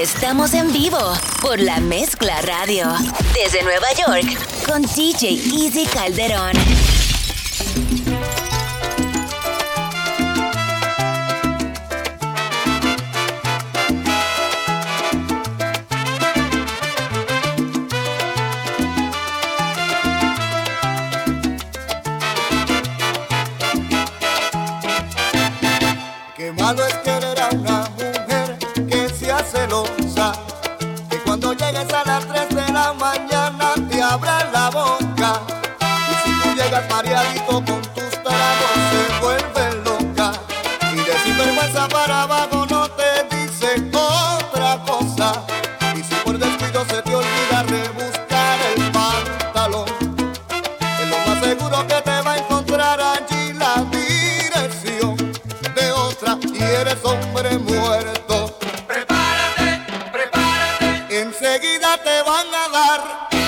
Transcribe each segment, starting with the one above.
Estamos en vivo por la Mezcla Radio. Desde Nueva York, con DJ Easy Calderón. celosa que cuando llegues a las 3 de la mañana te abra la boca. Y si tú llegas mareadito lugar.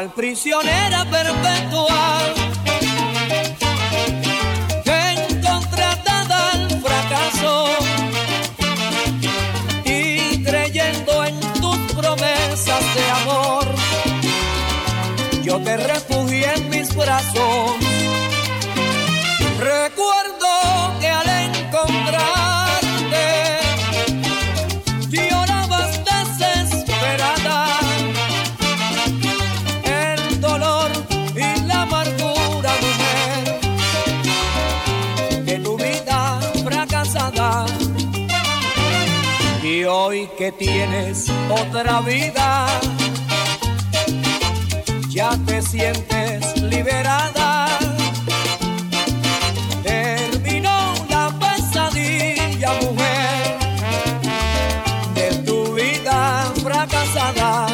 Prisionera perpetual. Encontrada al fracaso y creyendo en tus promesas de amor, yo te refugié en mis brazos. Que tienes otra vida, ya te sientes liberada. Terminó la pesadilla, mujer, de tu vida fracasada.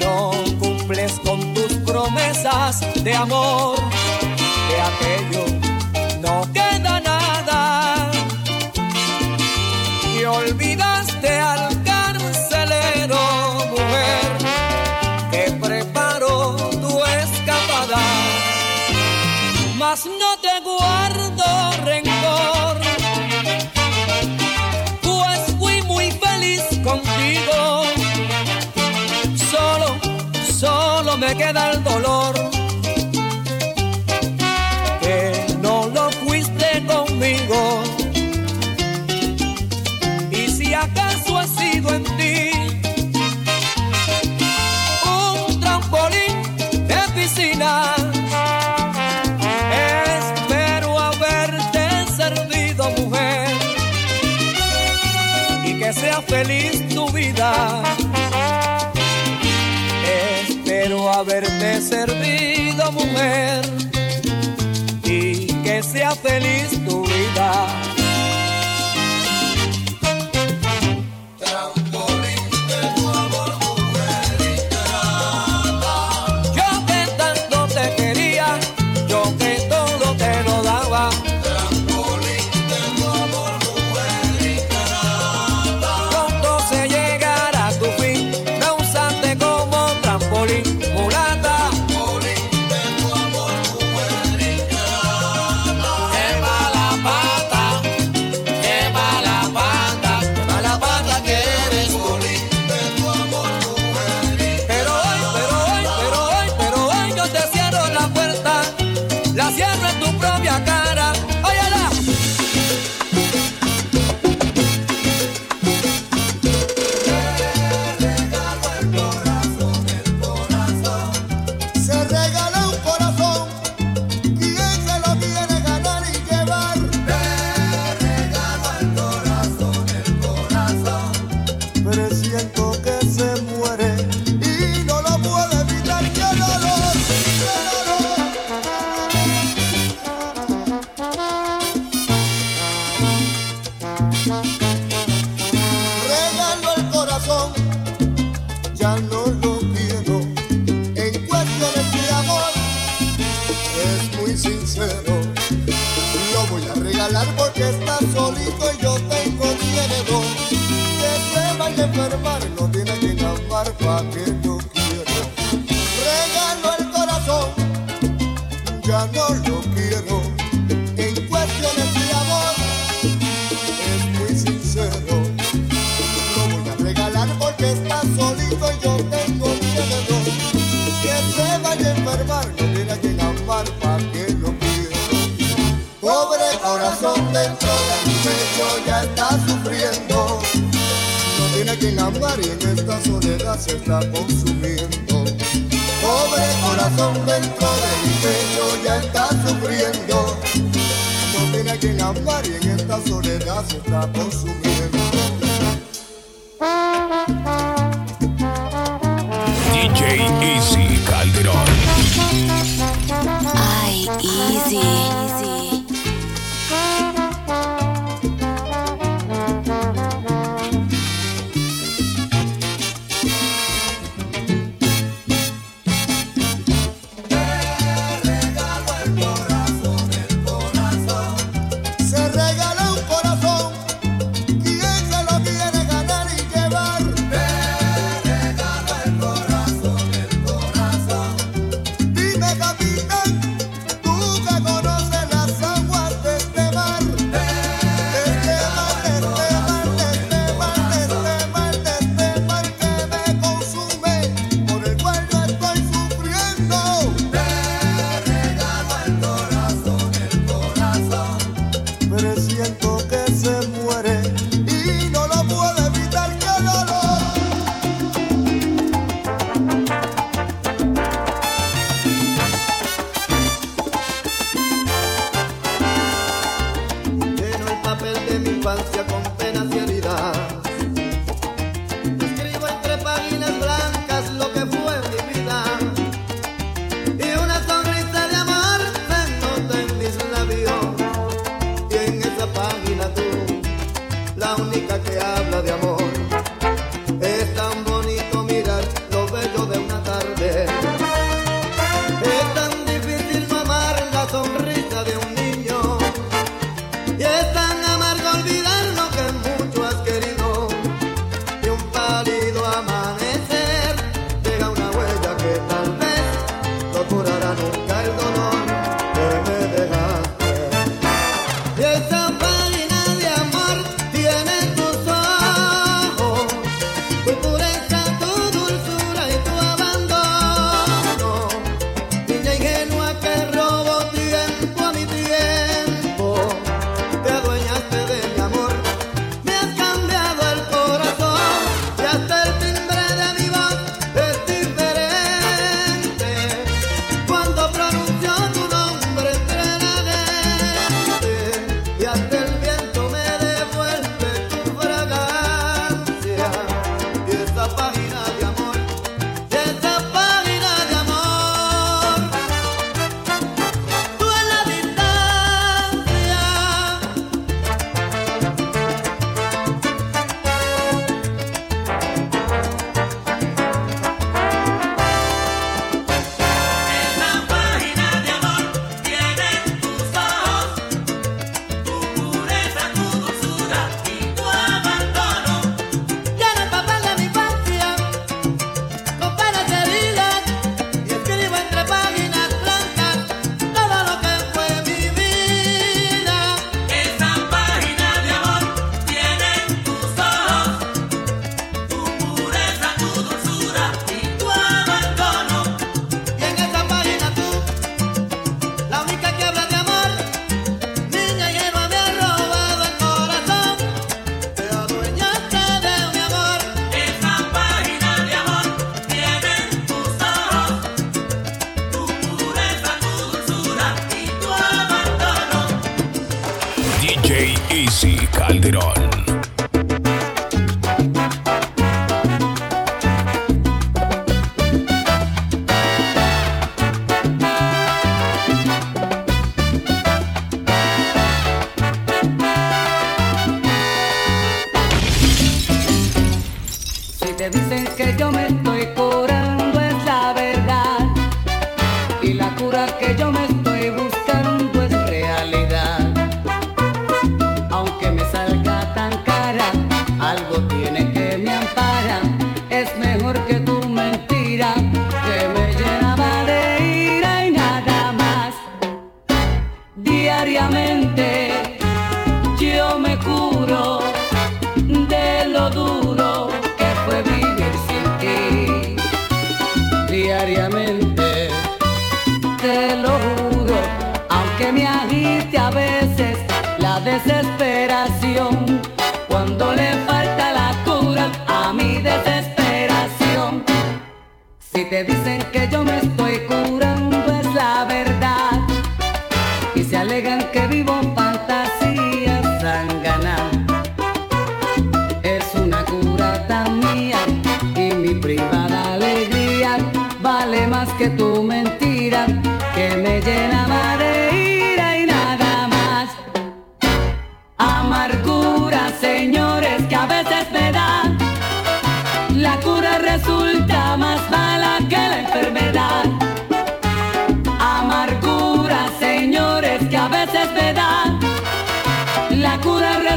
No cumples con tus promesas de amor, de aquello no queda queda el dolor. Servido, mujer, y que sea feliz amar en esta soledad se está consumiendo. Pobre corazón dentro del pecho ya está sufriendo. No tiene quien amar y en esta soledad se está consumiendo.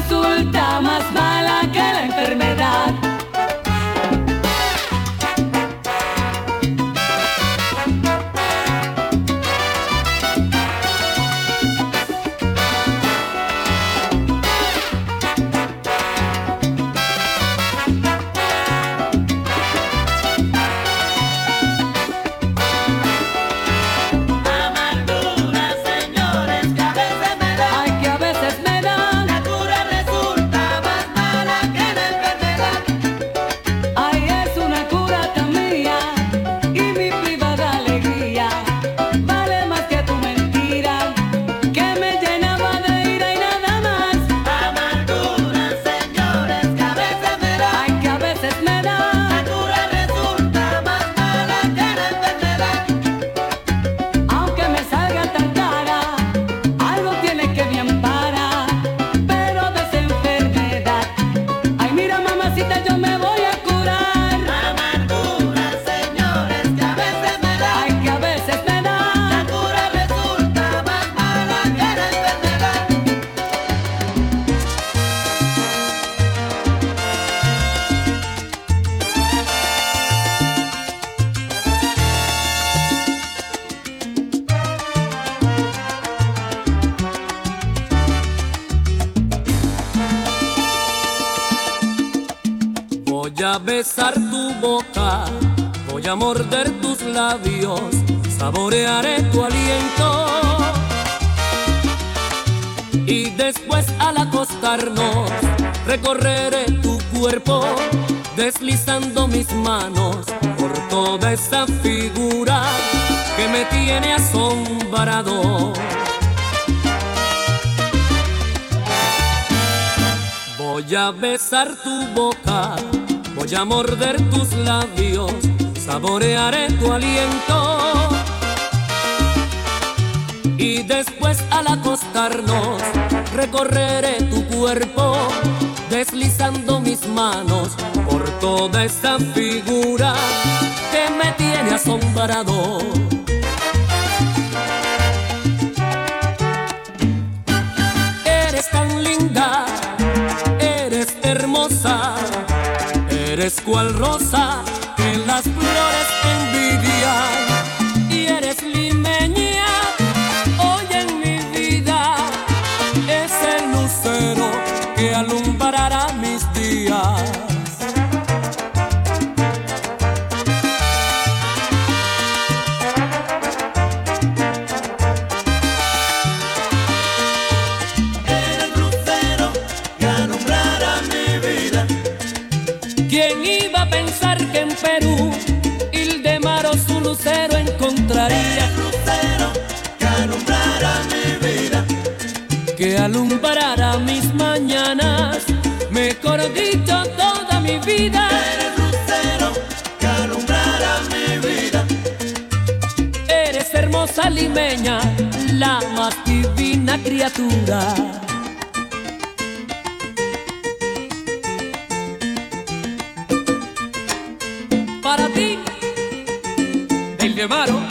resulta más mala que la enfermedad. besar tu boca, voy a morder tus labios, saborearé tu aliento. Y después al acostarnos, recorreré tu cuerpo, deslizando mis manos por toda esa figura que me tiene asombrado. Voy a besar tu boca Voy a morder tus labios, saborearé tu aliento. Y después al acostarnos, recorreré tu cuerpo, deslizando mis manos por toda esa figura que me tiene asombrado. es cual rosa que las flores envidian. Perú, Ildemar o su lucero encontraría. El lucero que alumbrara mi vida, que alumbrara mis mañanas, mejor dicho, toda mi vida. Eres que alumbrara mi vida. Eres hermosa limeña, la más divina criatura quemaron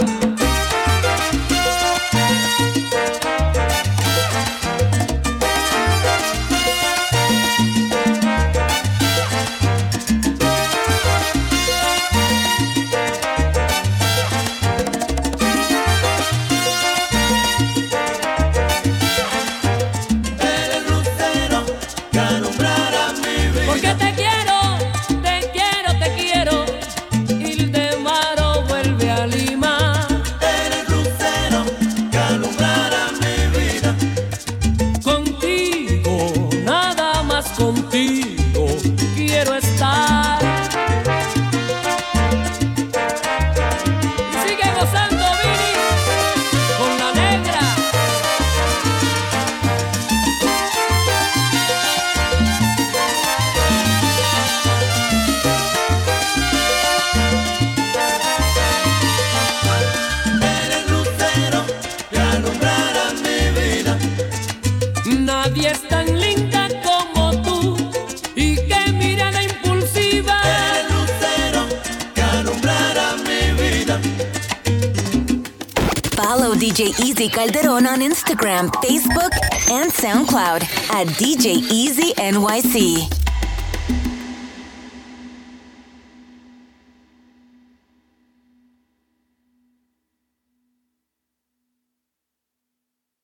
DJ Easy Calderon on Instagram, Facebook, and SoundCloud at DJ Easy NYC.